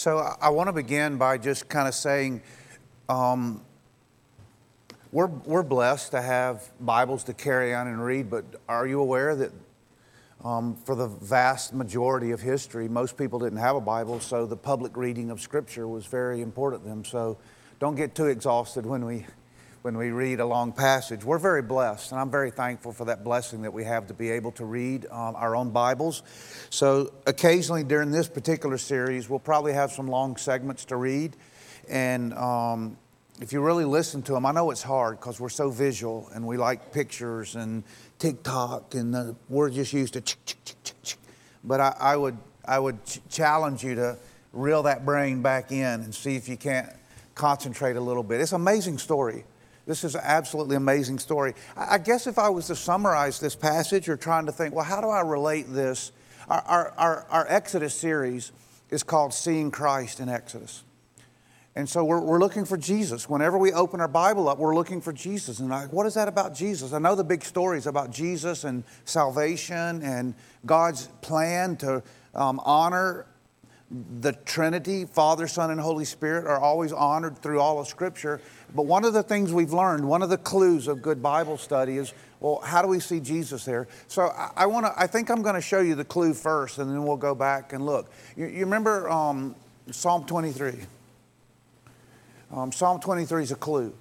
So I, want to begin by just kind of saying um, we're, we're blessed to have Bibles to carry on and read, but are you aware that um, for the vast majority of history, most people didn't have a Bible, so the public reading of Scripture was very important to them. So don't get too exhausted when we when we read a long passage. We're very blessed, and I'm very thankful for that blessing that we have to be able to read um, our own Bibles. So, occasionally during this particular series, we'll probably have some long segments to read. And um, if you really listen to them, I know it's hard because we're so visual and we like pictures and TikTok, and the, we're just used to. But I, I would, I would ch- challenge you to reel that brain back in and see if you can't concentrate a little bit. It's an amazing story. This is an absolutely amazing story. I guess if I was to summarize this passage or trying to think, well, how do I relate this? Our, our, our, our Exodus series is called Seeing Christ in Exodus. And so we're, we're looking for Jesus. Whenever we open our Bible up, we're looking for Jesus. And like, what is that about Jesus? I know the big stories about Jesus and salvation and God's plan to um, honor the Trinity, Father, Son, and Holy Spirit, are always honored through all of Scripture. But one of the things we've learned, one of the clues of good Bible study is, well, how do we see Jesus there? So I, I want to. I think I'm going to show you the clue first, and then we'll go back and look. You, you remember um, Psalm 23? Um, Psalm 23 is a clue.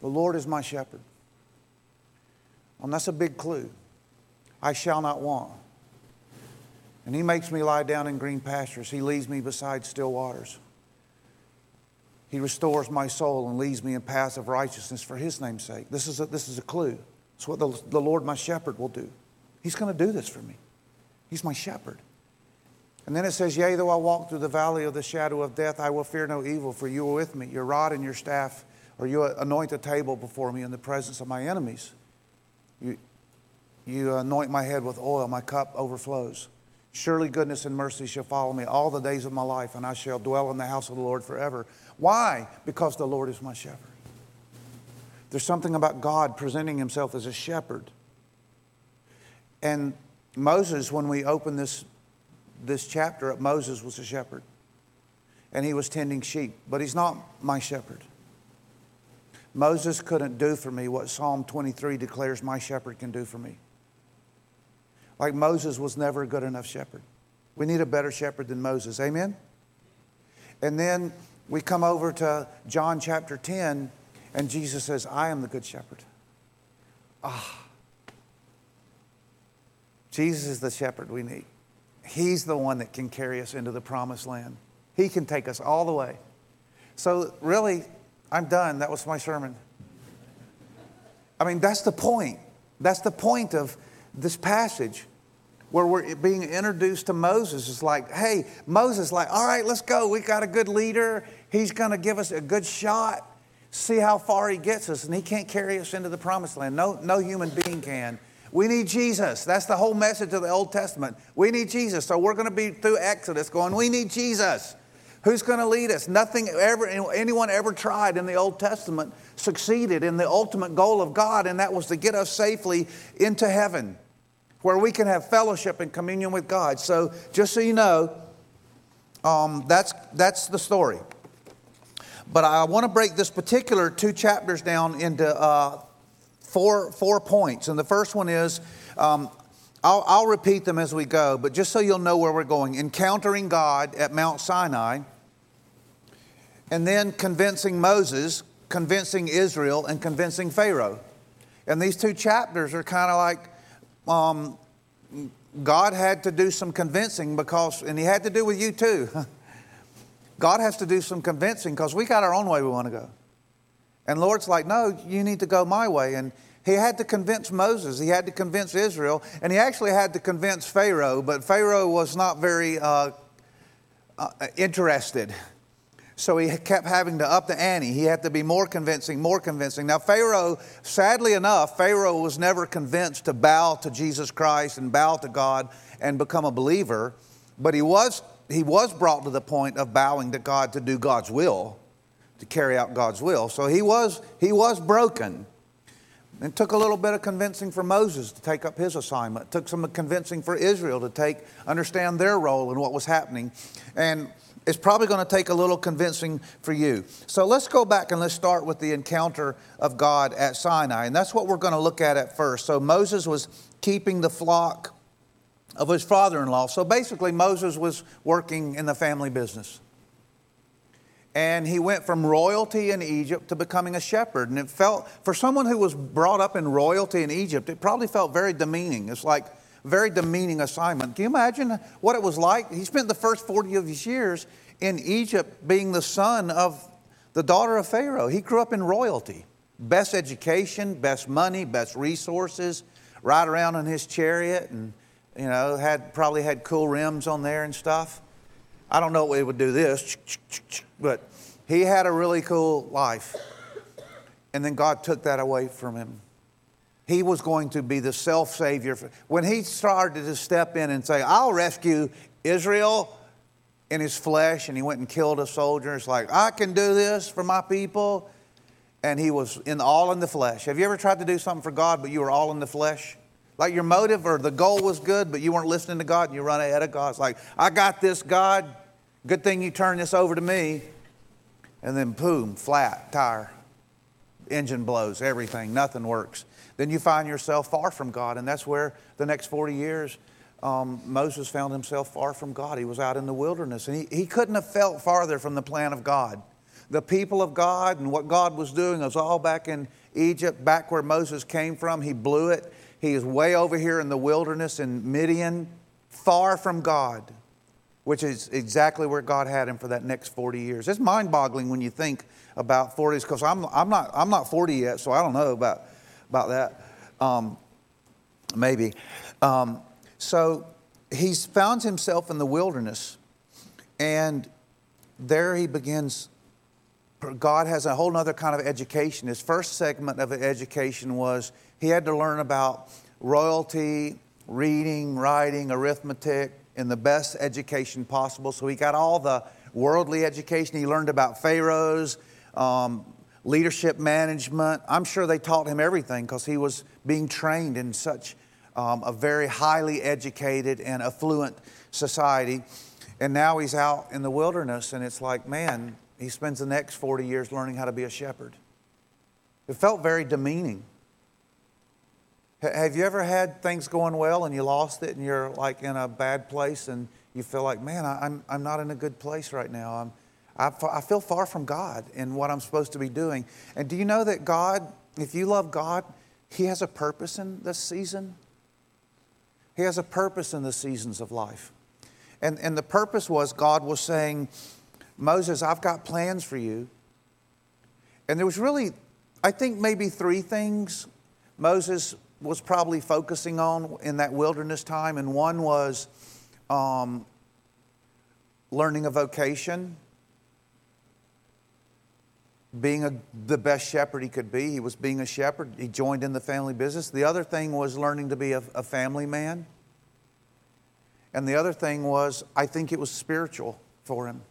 The Lord is my shepherd. Um, that's a big clue. I shall not want. And he makes me lie down in green pastures. He leads me beside still waters. He restores my soul and leads me in paths of righteousness for his name's sake. This is a, this is a clue. It's what the, the Lord my shepherd will do. He's going to do this for me. He's my shepherd. And then it says, Yea, though I walk through the valley of the shadow of death, I will fear no evil, for you are with me. Your rod and your staff, or you anoint a table before me in the presence of my enemies. You, you anoint my head with oil, my cup overflows. Surely goodness and mercy shall follow me all the days of my life, and I shall dwell in the house of the Lord forever. Why? Because the Lord is my shepherd. There's something about God presenting himself as a shepherd. And Moses, when we open this, this chapter up, Moses was a shepherd. And he was tending sheep, but he's not my shepherd. Moses couldn't do for me what Psalm 23 declares my shepherd can do for me. Like Moses was never a good enough shepherd. We need a better shepherd than Moses. Amen? And then we come over to John chapter 10, and Jesus says, I am the good shepherd. Ah. Jesus is the shepherd we need. He's the one that can carry us into the promised land. He can take us all the way. So, really, I'm done. That was my sermon. I mean, that's the point. That's the point of this passage where we're being introduced to Moses. is like, hey, Moses, like, all right, let's go. We got a good leader. He's going to give us a good shot. See how far he gets us, and he can't carry us into the promised land. No, no human being can. We need Jesus. That's the whole message of the Old Testament. We need Jesus. So we're going to be through Exodus going, we need Jesus. Who's going to lead us? Nothing ever, anyone ever tried in the Old Testament succeeded in the ultimate goal of God, and that was to get us safely into heaven where we can have fellowship and communion with God. So, just so you know, um, that's, that's the story. But I want to break this particular two chapters down into uh, four, four points. And the first one is um, I'll, I'll repeat them as we go, but just so you'll know where we're going encountering God at Mount Sinai, and then convincing Moses, convincing Israel, and convincing Pharaoh. And these two chapters are kind of like um, God had to do some convincing because, and He had to do with you too. God has to do some convincing because we got our own way we want to go. And Lord's like, no, you need to go my way. And he had to convince Moses, he had to convince Israel, and he actually had to convince Pharaoh, but Pharaoh was not very uh, uh, interested. So he kept having to up the ante. He had to be more convincing, more convincing. Now, Pharaoh, sadly enough, Pharaoh was never convinced to bow to Jesus Christ and bow to God and become a believer, but he was, he was brought to the point of bowing to God to do God's will, to carry out God's will. So he was, he was broken. It took a little bit of convincing for Moses to take up his assignment. It took some convincing for Israel to take, understand their role in what was happening. And it's probably going to take a little convincing for you. So let's go back and let's start with the encounter of God at Sinai. And that's what we're going to look at at first. So Moses was keeping the flock of his father in law. So basically, Moses was working in the family business. And he went from royalty in Egypt to becoming a shepherd. And it felt, for someone who was brought up in royalty in Egypt, it probably felt very demeaning. It's like, very demeaning assignment. Can you imagine what it was like? He spent the first 40 of his years in Egypt being the son of the daughter of Pharaoh. He grew up in royalty. Best education, best money, best resources, ride around in his chariot and, you know, had probably had cool rims on there and stuff. I don't know what we would do this, but he had a really cool life. And then God took that away from him he was going to be the self savior. When he started to step in and say, I'll rescue Israel in his flesh, and he went and killed a soldier, it's like, I can do this for my people. And he was in all in the flesh. Have you ever tried to do something for God, but you were all in the flesh? Like your motive or the goal was good, but you weren't listening to God and you run ahead of God. It's like, I got this, God. Good thing you turned this over to me. And then, boom, flat tire. Engine blows, everything, nothing works then you find yourself far from God. And that's where the next 40 years, um, Moses found himself far from God. He was out in the wilderness, and he, he couldn't have felt farther from the plan of God. The people of God and what God was doing was all back in Egypt, back where Moses came from. He blew it. He is way over here in the wilderness in Midian, far from God, which is exactly where God had him for that next 40 years. It's mind boggling when you think about 40s, because I'm, I'm, not, I'm not 40 yet, so I don't know about about that. Um, maybe. Um, so he found himself in the wilderness, and there he begins. God has a whole other kind of education. His first segment of education was he had to learn about royalty, reading, writing, arithmetic, in the best education possible. So he got all the worldly education. He learned about pharaohs, um, leadership management. I'm sure they taught him everything because he was being trained in such um, a very highly educated and affluent society. And now he's out in the wilderness, and it's like, man, he spends the next 40 years learning how to be a shepherd. It felt very demeaning. Have you ever had things going well and you lost it and you're like in a bad place and you feel like, man, I'm, I'm not in a good place right now? I'm, I, I feel far from God in what I'm supposed to be doing. And do you know that God, if you love God, He has a purpose in this season? He has a purpose in the seasons of life. And, and the purpose was God was saying, Moses, I've got plans for you. And there was really, I think, maybe three things Moses was probably focusing on in that wilderness time. And one was um, learning a vocation being a, the best shepherd he could be. He was being a shepherd. He joined in the family business. The other thing was learning to be a, a family man. And the other thing was, I think it was spiritual for him.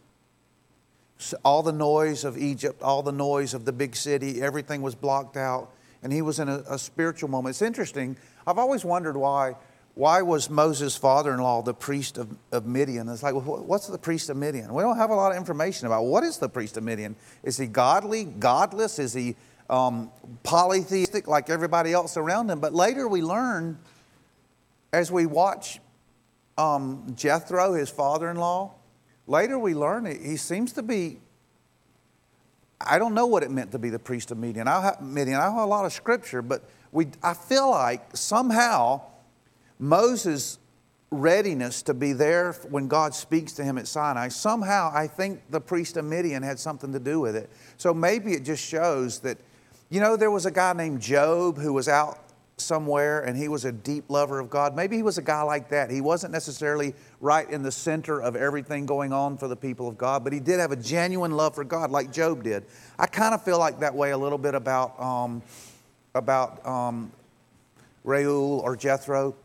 So all the noise of Egypt, all the noise of the big city, everything was blocked out. And he was in a, a spiritual moment. It's interesting. I've always wondered why why was Moses' father in law the priest of, of Midian? It's like, well, what's the priest of Midian? We don't have a lot of information about what is the priest of Midian. Is he godly, godless? Is he um, polytheistic like everybody else around him? But later we learn, as we watch um, Jethro, his father in law, later we learn he seems to be. I don't know what it meant to be the priest of Midian. I have, Midian. I have a lot of scripture, but we, I feel like somehow Moses' readiness to be there when God speaks to him at Sinai, somehow I think the priest of Midian had something to do with it. So maybe it just shows that, you know, there was a guy named Job who was out somewhere and he was a deep lover of God. Maybe he was a guy like that. He wasn't necessarily right in the center of everything going on for the people of God, but he did have a genuine love for God like Job did. I kind of feel like that way a little bit about, um, about um, Reuel or Jethro.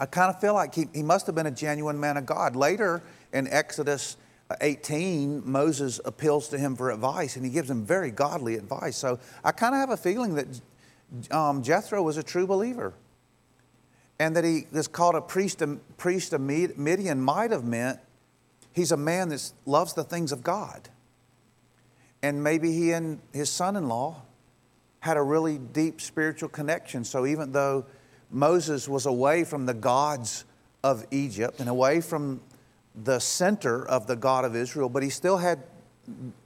I kind of feel like he, he must have been a genuine man of God. Later in Exodus 18, Moses appeals to him for advice and he gives him very godly advice. So I kind of have a feeling that um, Jethro was a true believer. And that he is called a priest of, priest of Midian might have meant he's a man that loves the things of God. And maybe he and his son in law had a really deep spiritual connection. So even though Moses was away from the gods of Egypt and away from the center of the God of Israel, but he still had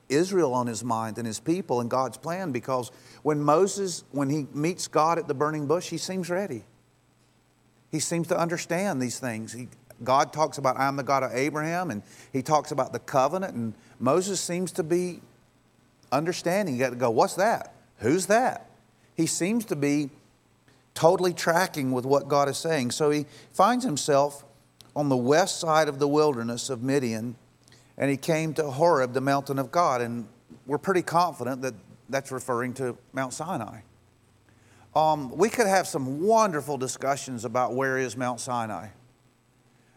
Israel on his mind and his people and God's plan because when Moses, when he meets God at the burning bush, he seems ready. He seems to understand these things. He, God talks about, I'm the God of Abraham, and he talks about the covenant, and Moses seems to be understanding. You got to go, what's that? Who's that? He seems to be totally tracking with what God is saying. So he finds himself on the west side of the wilderness of Midian, and he came to Horeb, the mountain of God. And we're pretty confident that that's referring to Mount Sinai. Um, we could have some wonderful discussions about where is Mount Sinai.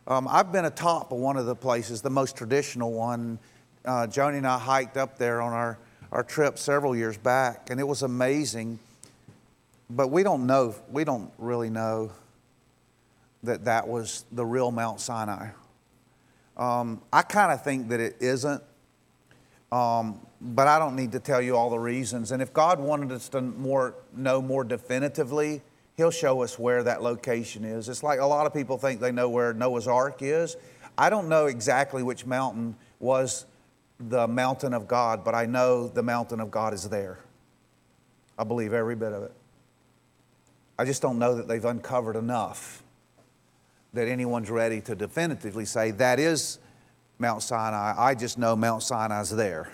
Um, I've been atop of one of the places, the most traditional one. Uh, Joni and I hiked up there on our, our trip several years back, and it was amazing. But we don't know, we don't really know that that was the real Mount Sinai. Um, I kind of think that it isn't, um, but I don't need to tell you all the reasons. And if God wanted us to more, know more definitively, He'll show us where that location is. It's like a lot of people think they know where Noah's Ark is. I don't know exactly which mountain was the mountain of God, but I know the mountain of God is there. I believe every bit of it. I just don't know that they've uncovered enough that anyone's ready to definitively say that is Mount Sinai. I just know Mount Sinai's there.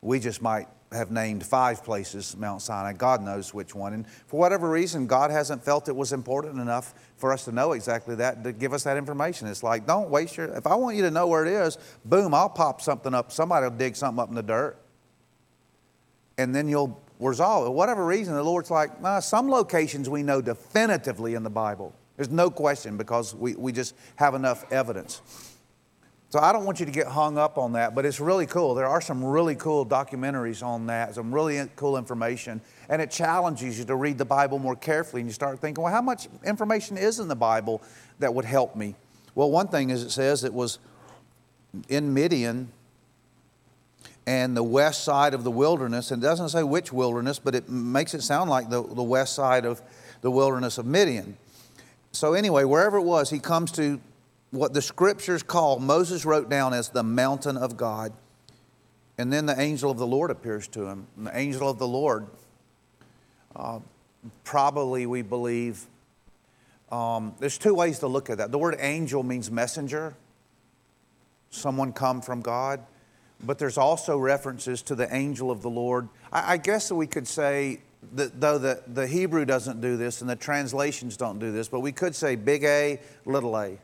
We just might have named five places Mount Sinai. God knows which one. And for whatever reason, God hasn't felt it was important enough for us to know exactly that to give us that information. It's like, don't waste your, if I want you to know where it is, boom, I'll pop something up. Somebody will dig something up in the dirt. And then you'll resolve it. For whatever reason, the Lord's like, nah, some locations we know definitively in the Bible. There's no question because we, we just have enough evidence. So I don't want you to get hung up on that, but it's really cool. There are some really cool documentaries on that, some really cool information, and it challenges you to read the Bible more carefully. And you start thinking, well, how much information is in the Bible that would help me? Well, one thing is it says it was in Midian and the west side of the wilderness, and it doesn't say which wilderness, but it makes it sound like the, the west side of the wilderness of Midian so, anyway, wherever it was, he comes to what the scriptures call, Moses wrote down as the mountain of God. And then the angel of the Lord appears to him. And the angel of the Lord, uh, probably we believe, um, there's two ways to look at that. The word angel means messenger, someone come from God. But there's also references to the angel of the Lord. I, I guess we could say that, though the, the Hebrew doesn't do this and the translations don't do this, but we could say big A, little a.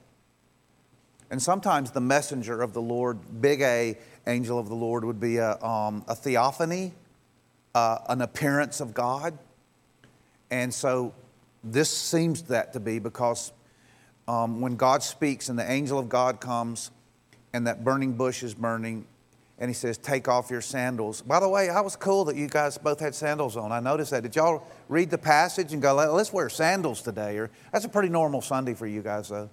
And sometimes the messenger of the Lord, big A, angel of the Lord, would be a, um, a theophany, uh, an appearance of God. And so this seems that to be because um, when God speaks and the angel of God comes and that burning bush is burning, and he says, Take off your sandals. By the way, I was cool that you guys both had sandals on. I noticed that. Did y'all read the passage and go, Let's wear sandals today? Or that's a pretty normal Sunday for you guys, though.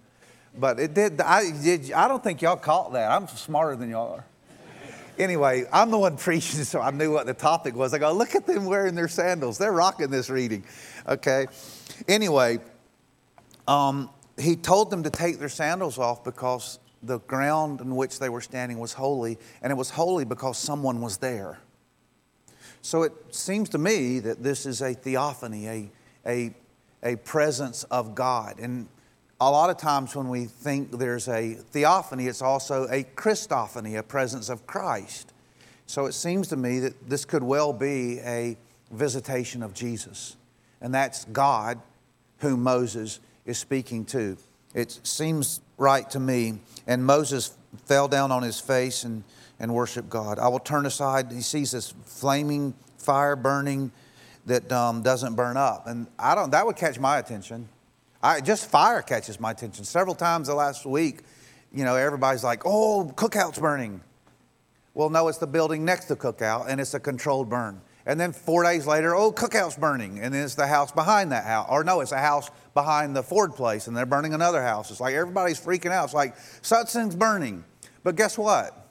But it did, I, did, I don't think y'all caught that. I'm smarter than y'all are. Anyway, I'm the one preaching, so I knew what the topic was. I go, Look at them wearing their sandals. They're rocking this reading. Okay. Anyway, um, he told them to take their sandals off because the ground in which they were standing was holy, and it was holy because someone was there. So it seems to me that this is a theophany, a, a, a presence of God. And a lot of times when we think there's a theophany, it's also a Christophany, a presence of Christ. So it seems to me that this could well be a visitation of Jesus. And that's God whom Moses is speaking to. It seems right to me. And Moses fell down on his face and, and worshiped God. I will turn aside. He sees this flaming fire burning that um, doesn't burn up. And I don't, that would catch my attention. I, just fire catches my attention. Several times the last week, you know, everybody's like, oh, cookout's burning. Well, no, it's the building next to cookout and it's a controlled burn. And then four days later, oh, cookout's burning. And then it's the house behind that house. Or no, it's a house behind the Ford place and they're burning another house. It's like everybody's freaking out. It's like something's burning. But guess what?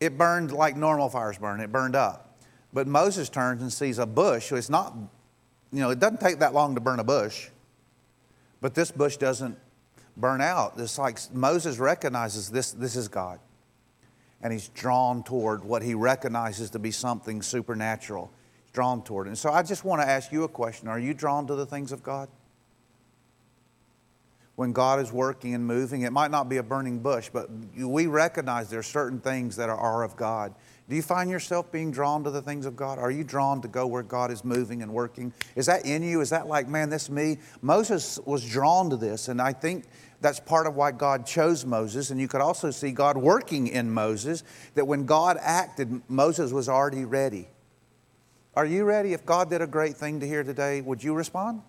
It burned like normal fires burn, it burned up. But Moses turns and sees a bush. So it's not, you know, it doesn't take that long to burn a bush. But this bush doesn't burn out. It's like Moses recognizes this, this is God. And he's drawn toward what he recognizes to be something supernatural. He's drawn toward it. And so I just want to ask you a question Are you drawn to the things of God? When God is working and moving, it might not be a burning bush, but we recognize there are certain things that are of God. Do you find yourself being drawn to the things of God? Are you drawn to go where God is moving and working? Is that in you? Is that like, man, this me? Moses was drawn to this, and I think that's part of why God chose Moses. And you could also see God working in Moses, that when God acted, Moses was already ready. Are you ready? If God did a great thing to here today, would you respond?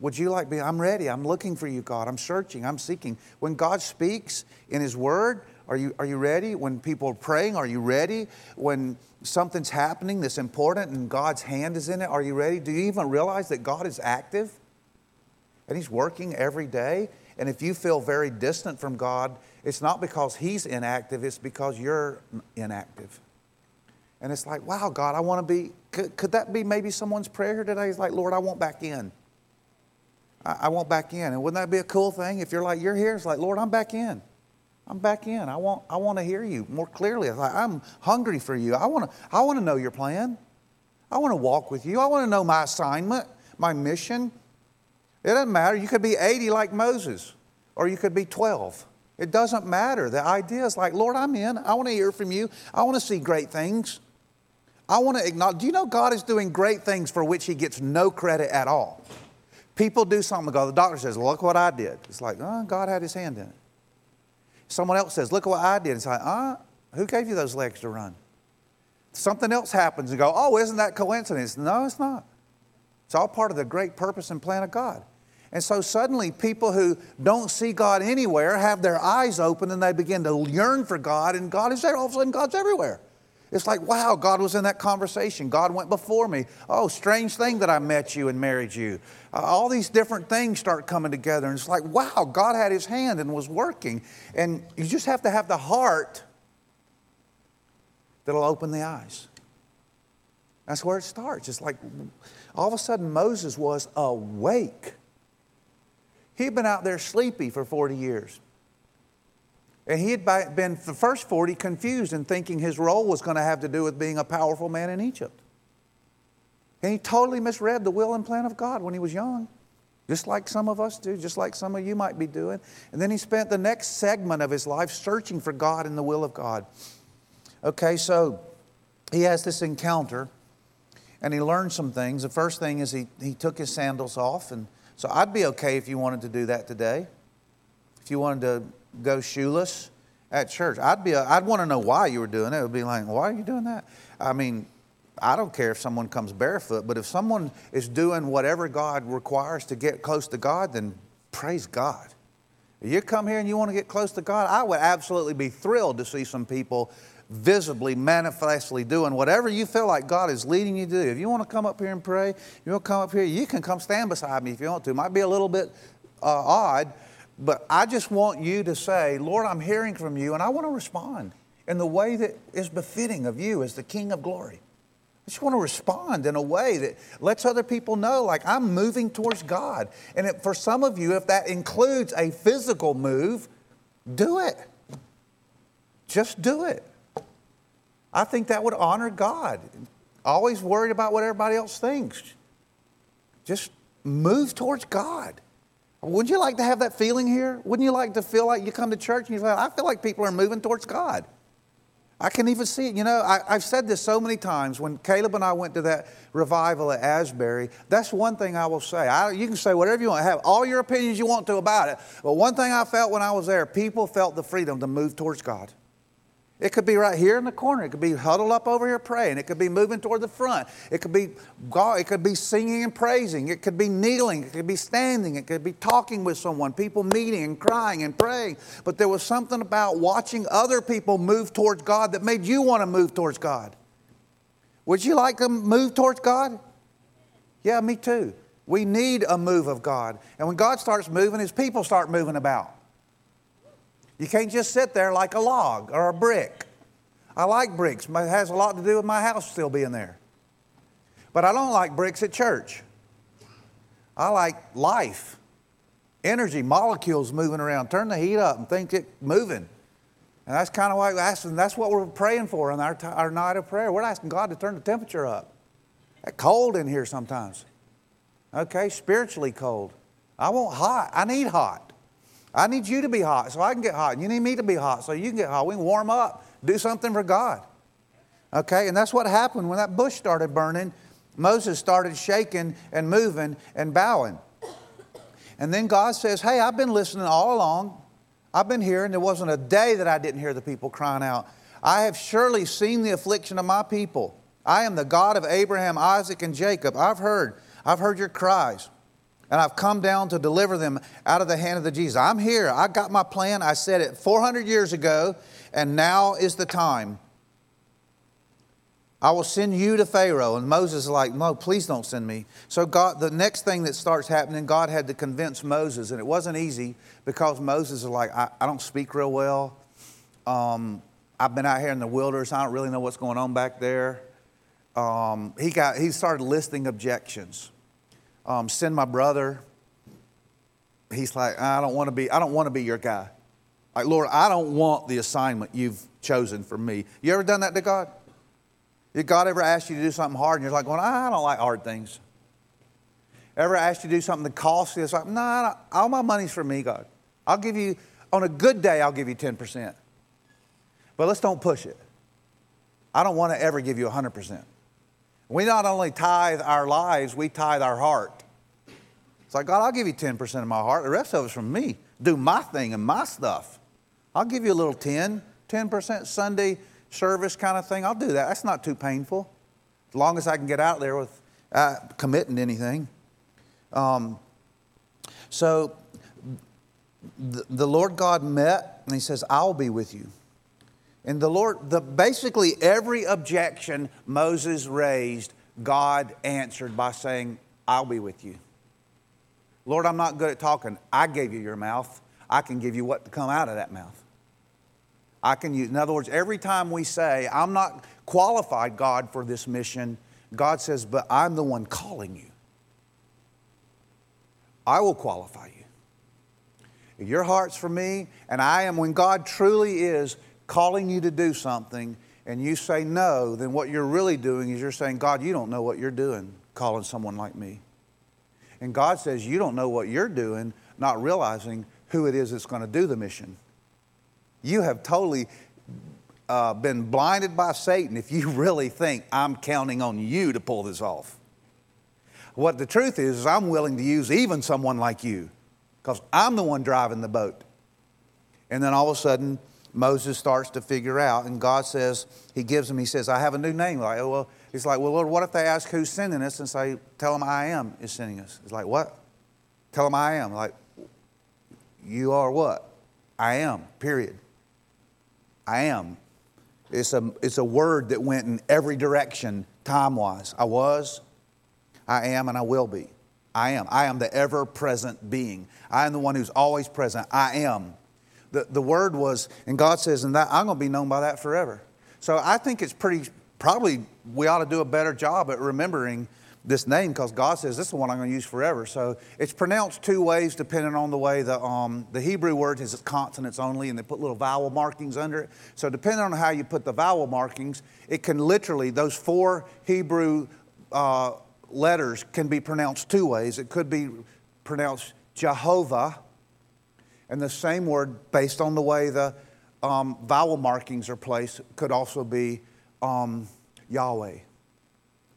Would you like be, I'm ready, I'm looking for you, God, I'm searching, I'm seeking. When God speaks in His Word, are you, are you ready? When people are praying, are you ready? When something's happening that's important and God's hand is in it, are you ready? Do you even realize that God is active and He's working every day? And if you feel very distant from God, it's not because He's inactive, it's because you're inactive. And it's like, wow, God, I want to be, could, could that be maybe someone's prayer today? It's like, Lord, I want back in. I, I want back in. And wouldn't that be a cool thing if you're like, you're here? It's like, Lord, I'm back in. I'm back in. I want, I want to hear you more clearly. I'm hungry for you. I want to, I want to know your plan. I want to walk with you. I want to know my assignment, my mission. It doesn't matter. You could be 80 like Moses, or you could be 12. It doesn't matter. The idea is like, Lord, I'm in. I want to hear from you. I want to see great things. I want to acknowledge. Do you know God is doing great things for which He gets no credit at all? People do something, God, the doctor says, Look what I did. It's like, oh, God had His hand in it. Someone else says, Look what I did. It's like, uh, who gave you those legs to run? Something else happens and go, Oh, isn't that coincidence? No, it's not. It's all part of the great purpose and plan of God. And so suddenly, people who don't see God anywhere have their eyes open and they begin to yearn for God, and God is there. All of a sudden, God's everywhere. It's like, wow, God was in that conversation. God went before me. Oh, strange thing that I met you and married you. Uh, all these different things start coming together. And it's like, wow, God had his hand and was working. And you just have to have the heart that'll open the eyes. That's where it starts. It's like all of a sudden Moses was awake. He'd been out there sleepy for 40 years. And he had been, the first 40, confused and thinking his role was going to have to do with being a powerful man in Egypt. And he totally misread the will and plan of God when he was young, just like some of us do, just like some of you might be doing. And then he spent the next segment of his life searching for God and the will of God. Okay, so he has this encounter and he learned some things. The first thing is he, he took his sandals off. And so I'd be okay if you wanted to do that today. If you wanted to go shoeless at church. I'd be, a, I'd want to know why you were doing it. It would be like, why are you doing that? I mean, I don't care if someone comes barefoot, but if someone is doing whatever God requires to get close to God, then praise God. If you come here and you want to get close to God, I would absolutely be thrilled to see some people visibly, manifestly doing whatever you feel like God is leading you to do. If you want to come up here and pray, you want to come up here, you can come stand beside me if you want to. It might be a little bit uh, odd, but I just want you to say, Lord, I'm hearing from you, and I want to respond in the way that is befitting of you as the King of glory. I just want to respond in a way that lets other people know, like, I'm moving towards God. And it, for some of you, if that includes a physical move, do it. Just do it. I think that would honor God. Always worried about what everybody else thinks. Just move towards God. Wouldn't you like to have that feeling here? Wouldn't you like to feel like you come to church and you feel, I feel like people are moving towards God? I can even see it. You know, I, have said this so many times. When Caleb and I went to that revival at Asbury, that's one thing I will say. I, you can say whatever you want, have all your opinions you want to about it. But one thing I felt when I was there, people felt the freedom to move towards God. It could be right here in the corner. It could be huddled up over here praying. It could be moving toward the front. It could be it could be singing and praising. It could be kneeling. It could be standing. It could be talking with someone. People meeting and crying and praying. But there was something about watching other people move towards God that made you want to move towards God. Would you like to move towards God? Yeah, me too. We need a move of God. And when God starts moving, his people start moving about. You can't just sit there like a log or a brick. I like bricks. It has a lot to do with my house still being there. But I don't like bricks at church. I like life, energy, molecules moving around. Turn the heat up and think it moving. And that's kind of why asking, that's what we're praying for in our, our night of prayer. We're asking God to turn the temperature up. It's cold in here sometimes. Okay, spiritually cold. I want hot. I need hot. I need you to be hot so I can get hot. You need me to be hot so you can get hot. We can warm up, do something for God. Okay, and that's what happened when that bush started burning. Moses started shaking and moving and bowing. And then God says, Hey, I've been listening all along. I've been here, and there wasn't a day that I didn't hear the people crying out. I have surely seen the affliction of my people. I am the God of Abraham, Isaac, and Jacob. I've heard. I've heard your cries. And I've come down to deliver them out of the hand of the Jesus. I'm here. I got my plan. I said it 400 years ago, and now is the time. I will send you to Pharaoh. And Moses is like, No, please don't send me. So God, the next thing that starts happening, God had to convince Moses, and it wasn't easy because Moses is like, I, I don't speak real well. Um, I've been out here in the wilderness. I don't really know what's going on back there. Um, he got he started listing objections. Um, send my brother. He's like, I don't want to be. I don't want to be your guy. Like, Lord, I don't want the assignment you've chosen for me. You ever done that to God? Did God ever ask you to do something hard and you're like, well, I don't like hard things? Ever asked you to do something that costs you? It's like, no, nah, all my money's for me, God. I'll give you, on a good day, I'll give you 10%. But let's don't push it. I don't want to ever give you 100%. We not only tithe our lives, we tithe our heart. It's like, God, I'll give you 10% of my heart. The rest of it's from me. Do my thing and my stuff. I'll give you a little 10, 10% Sunday service kind of thing. I'll do that. That's not too painful. As long as I can get out there with uh, committing anything. Um, so the, the Lord God met and he says, I'll be with you. And the Lord, the, basically every objection Moses raised, God answered by saying, I'll be with you. Lord, I'm not good at talking. I gave you your mouth. I can give you what to come out of that mouth. I can use, in other words, every time we say, I'm not qualified, God, for this mission, God says, but I'm the one calling you. I will qualify you. If your heart's for me, and I am, when God truly is calling you to do something, and you say no, then what you're really doing is you're saying, God, you don't know what you're doing calling someone like me. And God says, You don't know what you're doing, not realizing who it is that's going to do the mission. You have totally uh, been blinded by Satan if you really think I'm counting on you to pull this off. What the truth is, is I'm willing to use even someone like you because I'm the one driving the boat. And then all of a sudden, Moses starts to figure out, and God says, He gives him, He says, I have a new name. Like, oh, well, he's like, Well, Lord, what if they ask who's sending us and say, Tell them I am is sending us? He's like, What? Tell them I am. Like, you are what? I am, period. I am. It's a, it's a word that went in every direction time wise. I was, I am, and I will be. I am. I am the ever present being. I am the one who's always present. I am. The, the word was, and God says, and that I'm going to be known by that forever. So I think it's pretty, probably we ought to do a better job at remembering this name because God says this is the one I'm going to use forever. So it's pronounced two ways depending on the way the, um, the Hebrew word is its consonants only and they put little vowel markings under it. So depending on how you put the vowel markings, it can literally, those four Hebrew uh, letters can be pronounced two ways. It could be pronounced Jehovah, and the same word, based on the way the um, vowel markings are placed, could also be um, Yahweh.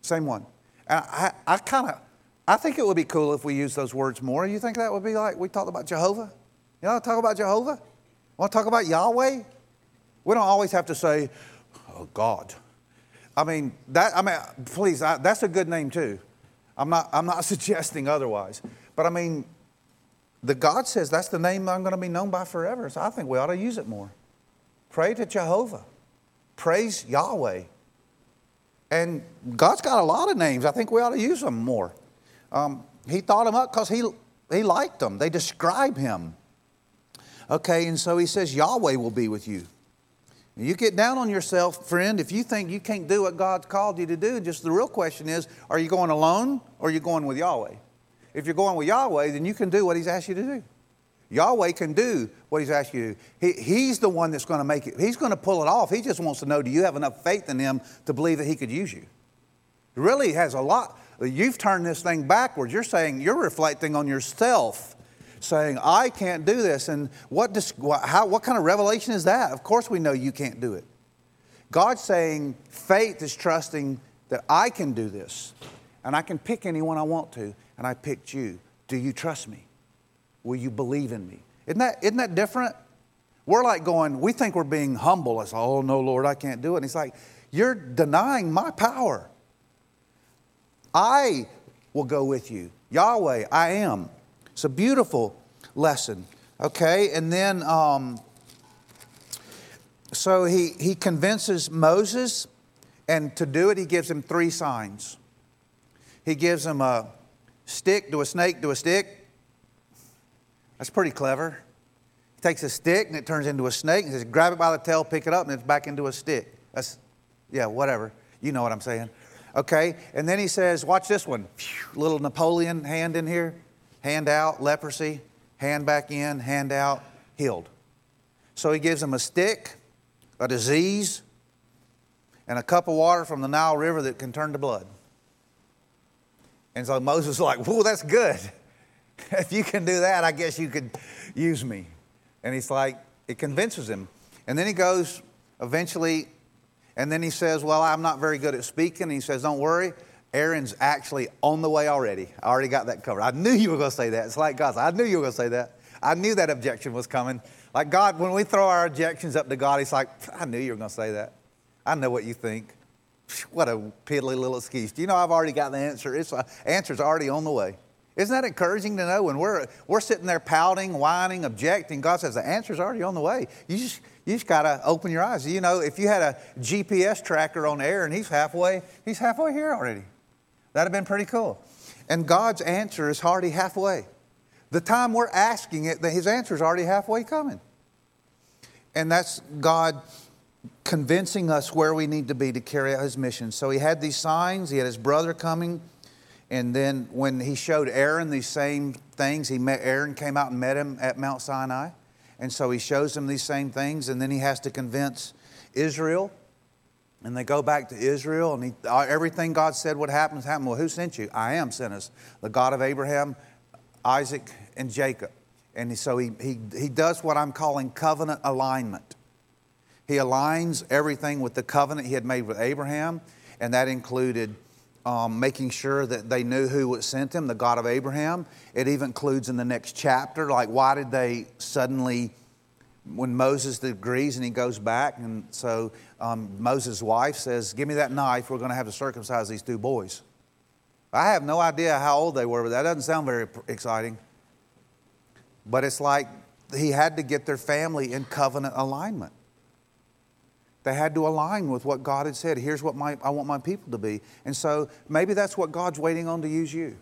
Same one. And I, I kind of, I think it would be cool if we use those words more. You think that would be like we talked about Jehovah? You know, talk about Jehovah? Want to talk about Yahweh? We don't always have to say, oh, God. I mean, that, I mean, please, I, that's a good name too. I'm not, I'm not suggesting otherwise. But I mean, the God says that's the name I'm going to be known by forever. So I think we ought to use it more. Pray to Jehovah. Praise Yahweh. And God's got a lot of names. I think we ought to use them more. Um, he thought them up because he, he liked them, they describe him. Okay, and so he says, Yahweh will be with you. You get down on yourself, friend, if you think you can't do what God's called you to do. Just the real question is are you going alone or are you going with Yahweh? If you're going with Yahweh, then you can do what He's asked you to do. Yahweh can do what He's asked you to do. He, he's the one that's going to make it, He's going to pull it off. He just wants to know do you have enough faith in Him to believe that He could use you? He really has a lot. You've turned this thing backwards. You're saying, you're reflecting on yourself, saying, I can't do this. And what, does, how, what kind of revelation is that? Of course, we know you can't do it. God's saying, faith is trusting that I can do this, and I can pick anyone I want to, and I picked you. Do you trust me? Will you believe in me? Isn't that, isn't that different? We're like going, we think we're being humble. It's, oh, no, Lord, I can't do it. And He's like, you're denying my power. I will go with you. Yahweh, I am. It's a beautiful lesson. Okay, and then um, so he, he convinces Moses, and to do it, he gives him three signs. He gives him a stick to a snake to a stick. That's pretty clever. He takes a stick and it turns into a snake and says, grab it by the tail, pick it up, and it's back into a stick. That's, yeah, whatever. You know what I'm saying. Okay, and then he says, watch this one. Little Napoleon hand in here, hand out, leprosy, hand back in, hand out, healed. So he gives him a stick, a disease, and a cup of water from the Nile River that can turn to blood. And so Moses is like, whoa, that's good. if you can do that, I guess you could use me. And he's like, it convinces him. And then he goes eventually and then he says, Well, I'm not very good at speaking. And he says, Don't worry. Aaron's actually on the way already. I already got that covered. I knew you were going to say that. It's like God. I knew you were going to say that. I knew that objection was coming. Like God, when we throw our objections up to God, He's like, I knew you were going to say that. I know what you think. What a piddly little excuse. Do you know I've already got the answer? It's uh, answer's already on the way. Isn't that encouraging to know when we're, we're sitting there pouting, whining, objecting? God says the answer's already on the way. You just, you just got to open your eyes. You know, if you had a GPS tracker on Aaron and he's halfway, he's halfway here already. That'd have been pretty cool. And God's answer is already halfway. The time we're asking it, his answer is already halfway coming. And that's God convincing us where we need to be to carry out his mission. So he had these signs, he had his brother coming. And then when he showed Aaron these same things, he met Aaron came out and met him at Mount Sinai. And so he shows him these same things, and then he has to convince Israel. And they go back to Israel, and he, everything God said would happen has happened. Well, who sent you? I am sent us, the God of Abraham, Isaac, and Jacob. And so he, he, he does what I'm calling covenant alignment. He aligns everything with the covenant he had made with Abraham, and that included um, making sure that they knew who sent them, the God of Abraham. It even includes in the next chapter, like why did they suddenly, when Moses agrees and he goes back, and so um, Moses' wife says, Give me that knife, we're going to have to circumcise these two boys. I have no idea how old they were, but that doesn't sound very exciting. But it's like he had to get their family in covenant alignment. They had to align with what God had said. Here's what my, I want my people to be. And so maybe that's what God's waiting on to use you.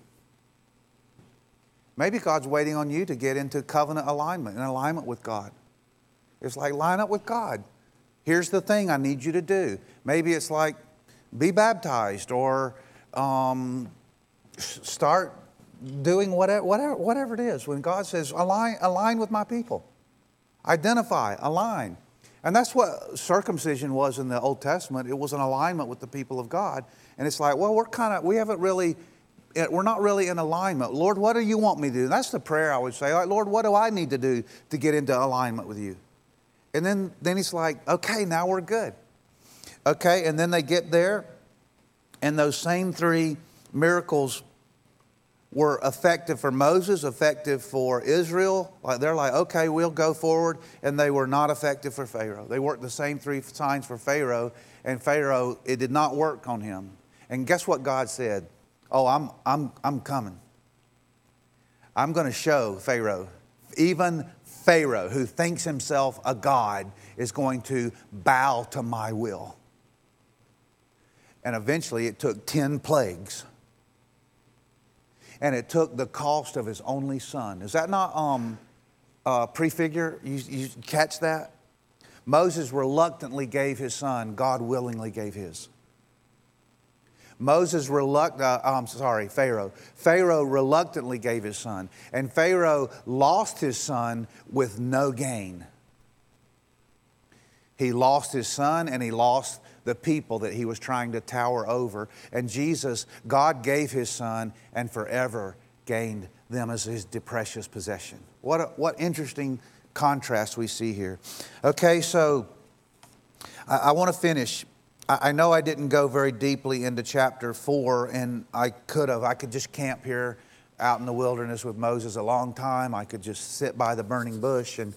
Maybe God's waiting on you to get into covenant alignment and alignment with God. It's like line up with God. Here's the thing I need you to do. Maybe it's like be baptized or um, start doing whatever, whatever, whatever it is. When God says, align, align with my people, identify, align. And that's what circumcision was in the Old Testament. It was an alignment with the people of God. And it's like, well, we're kind of, we haven't really, eh, we're not really in alignment. Lord, what do you want me to do? And that's the prayer I would say. Like, Lord, what do I need to do to get into alignment with you? And then, then he's like, okay, now we're good. Okay, and then they get there, and those same three miracles were effective for Moses, effective for Israel. Like they're like, okay, we'll go forward, and they were not effective for Pharaoh. They worked the same three signs for Pharaoh, and Pharaoh, it did not work on him. And guess what God said? Oh, I'm, I'm, I'm coming. I'm going to show Pharaoh, even Pharaoh, who thinks himself a God, is going to bow to my will. And eventually it took 10 plagues and it took the cost of his only son. Is that not um, uh, prefigure? You, you catch that? Moses reluctantly gave his son, God willingly gave his. Moses reluct, uh, I'm sorry, Pharaoh. Pharaoh reluctantly gave his son, and Pharaoh lost his son with no gain. He lost his son and he lost the people that he was trying to tower over. And Jesus, God gave his son and forever gained them as his precious possession. What, a, what interesting contrast we see here. Okay, so I, I want to finish. I, I know I didn't go very deeply into chapter four, and I could have. I could just camp here out in the wilderness with Moses a long time. I could just sit by the burning bush and,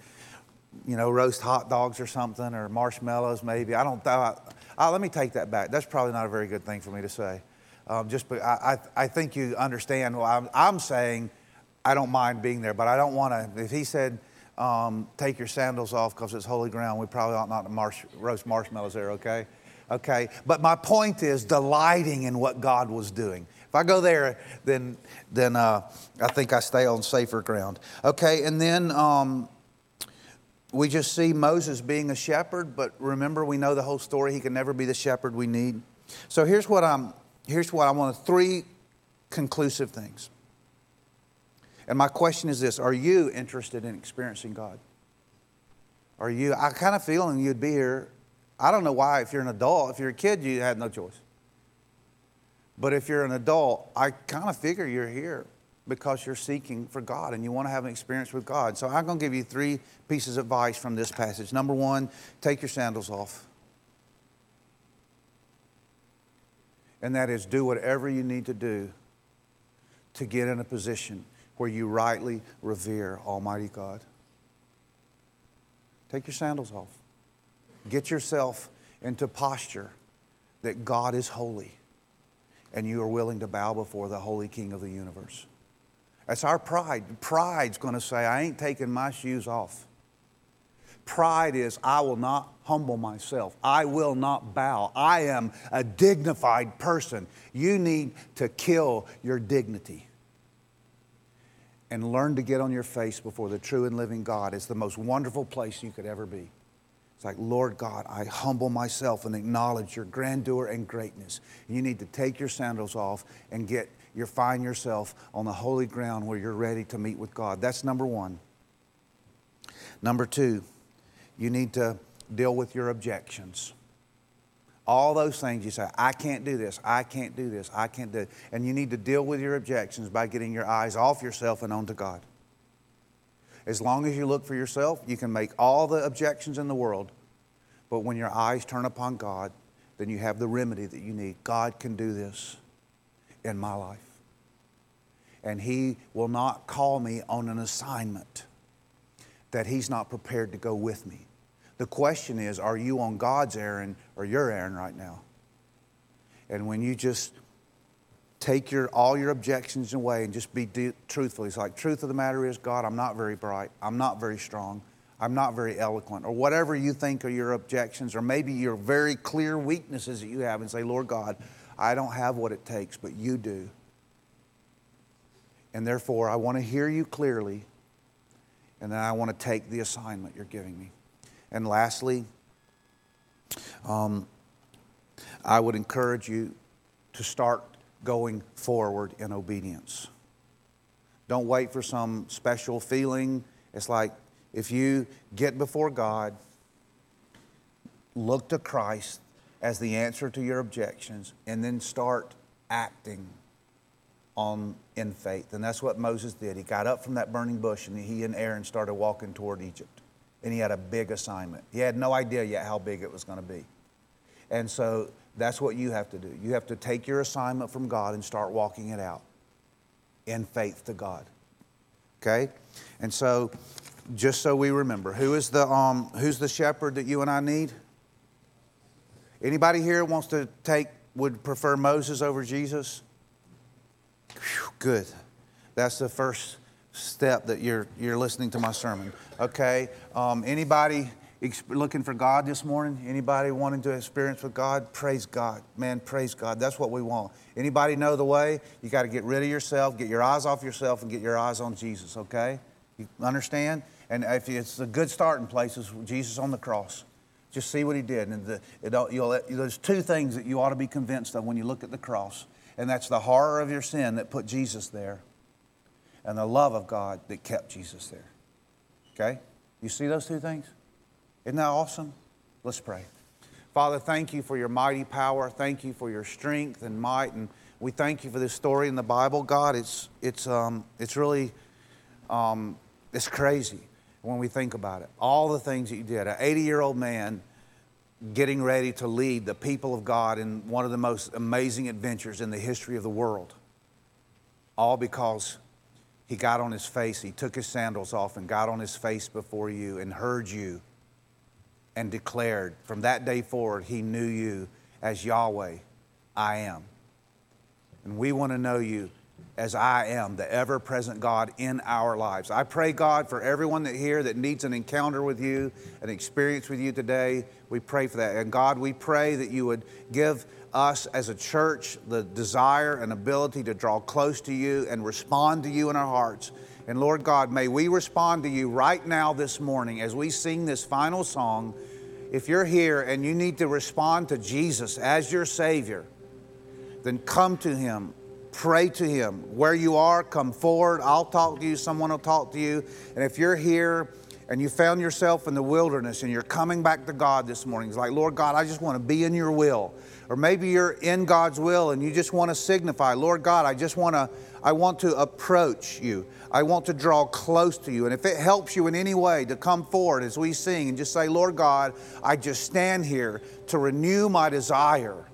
you know, roast hot dogs or something, or marshmallows maybe. I don't. I, I, let me take that back. That's probably not a very good thing for me to say. Um, just, I, I, I think you understand. Well, I'm, I'm saying I don't mind being there, but I don't want to. If he said, um, take your sandals off because it's holy ground. We probably ought not to marsh, roast marshmallows there, okay? Okay. But my point is delighting in what God was doing. If I go there, then, then uh, I think I stay on safer ground. Okay. And then um, we just see Moses being a shepherd, but remember, we know the whole story. He can never be the shepherd we need. So here's what I'm, here's what I want three conclusive things. And my question is this Are you interested in experiencing God? Are you? I kind of feeling you'd be here. I don't know why, if you're an adult, if you're a kid, you had no choice. But if you're an adult, I kind of figure you're here because you're seeking for God and you want to have an experience with God. So I'm going to give you three pieces of advice from this passage. Number one, take your sandals off. And that is do whatever you need to do to get in a position where you rightly revere Almighty God. Take your sandals off. Get yourself into posture that God is holy and you are willing to bow before the holy King of the universe. That's our pride. Pride's going to say, I ain't taking my shoes off. Pride is, I will not humble myself. I will not bow. I am a dignified person. You need to kill your dignity and learn to get on your face before the true and living God is the most wonderful place you could ever be. It's like, Lord God, I humble myself and acknowledge your grandeur and greatness. You need to take your sandals off and get you find yourself on the holy ground where you're ready to meet with God. That's number one. Number two, you need to deal with your objections. All those things you say, I can't do this, I can't do this, I can't do it. And you need to deal with your objections by getting your eyes off yourself and onto God. As long as you look for yourself, you can make all the objections in the world. But when your eyes turn upon God, then you have the remedy that you need. God can do this in my life. And He will not call me on an assignment that He's not prepared to go with me. The question is, are you on God's errand or your errand right now? And when you just take your, all your objections away and just be de- truthful, it's like, truth of the matter is, God, I'm not very bright. I'm not very strong. I'm not very eloquent. Or whatever you think are your objections, or maybe your very clear weaknesses that you have, and say, Lord God, I don't have what it takes, but you do. And therefore, I want to hear you clearly, and then I want to take the assignment you're giving me. And lastly, um, I would encourage you to start going forward in obedience. Don't wait for some special feeling. It's like if you get before God, look to Christ as the answer to your objections, and then start acting on in faith. And that's what Moses did. He got up from that burning bush and he and Aaron started walking toward Egypt and he had a big assignment. He had no idea yet how big it was going to be. And so that's what you have to do. You have to take your assignment from God and start walking it out in faith to God. Okay? And so just so we remember, who is the um, who's the shepherd that you and I need? Anybody here wants to take would prefer Moses over Jesus? Whew, good. That's the first step that you're, you're listening to my sermon. Okay? Um, anybody looking for God this morning? Anybody wanting to experience with God? Praise God. Man, praise God. That's what we want. Anybody know the way? You got to get rid of yourself, get your eyes off yourself, and get your eyes on Jesus, okay? You understand? And if it's a good starting place, is Jesus on the cross. Just see what he did. And the, it, there's two things that you ought to be convinced of when you look at the cross, and that's the horror of your sin that put Jesus there, and the love of God that kept Jesus there. Okay? You see those two things? Isn't that awesome? Let's pray. Father, thank you for your mighty power. Thank you for your strength and might. And we thank you for this story in the Bible, God. It's, it's, um, it's really um, it's crazy when we think about it. All the things that you did. An 80 year old man getting ready to lead the people of God in one of the most amazing adventures in the history of the world. All because he got on his face, he took his sandals off and got on his face before you and heard you and declared from that day forward, he knew you as Yahweh, I am. And we want to know you as I am, the ever present God in our lives. I pray, God, for everyone that here that needs an encounter with you, an experience with you today. We pray for that. And God, we pray that you would give us as a church the desire and ability to draw close to you and respond to you in our hearts. And Lord God, may we respond to you right now this morning as we sing this final song. If you're here and you need to respond to Jesus as your Savior, then come to Him pray to Him. Where you are, come forward. I'll talk to you, someone will talk to you. And if you're here and you found yourself in the wilderness and you're coming back to God this morning, it's like, Lord God, I just want to be in your will. Or maybe you're in God's will and you just want to signify, Lord God, I just want to, I want to approach you. I want to draw close to you. And if it helps you in any way to come forward as we sing and just say, Lord God, I just stand here to renew my desire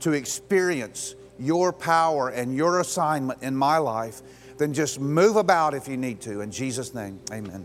to experience your power and your assignment in my life, then just move about if you need to. In Jesus' name, amen.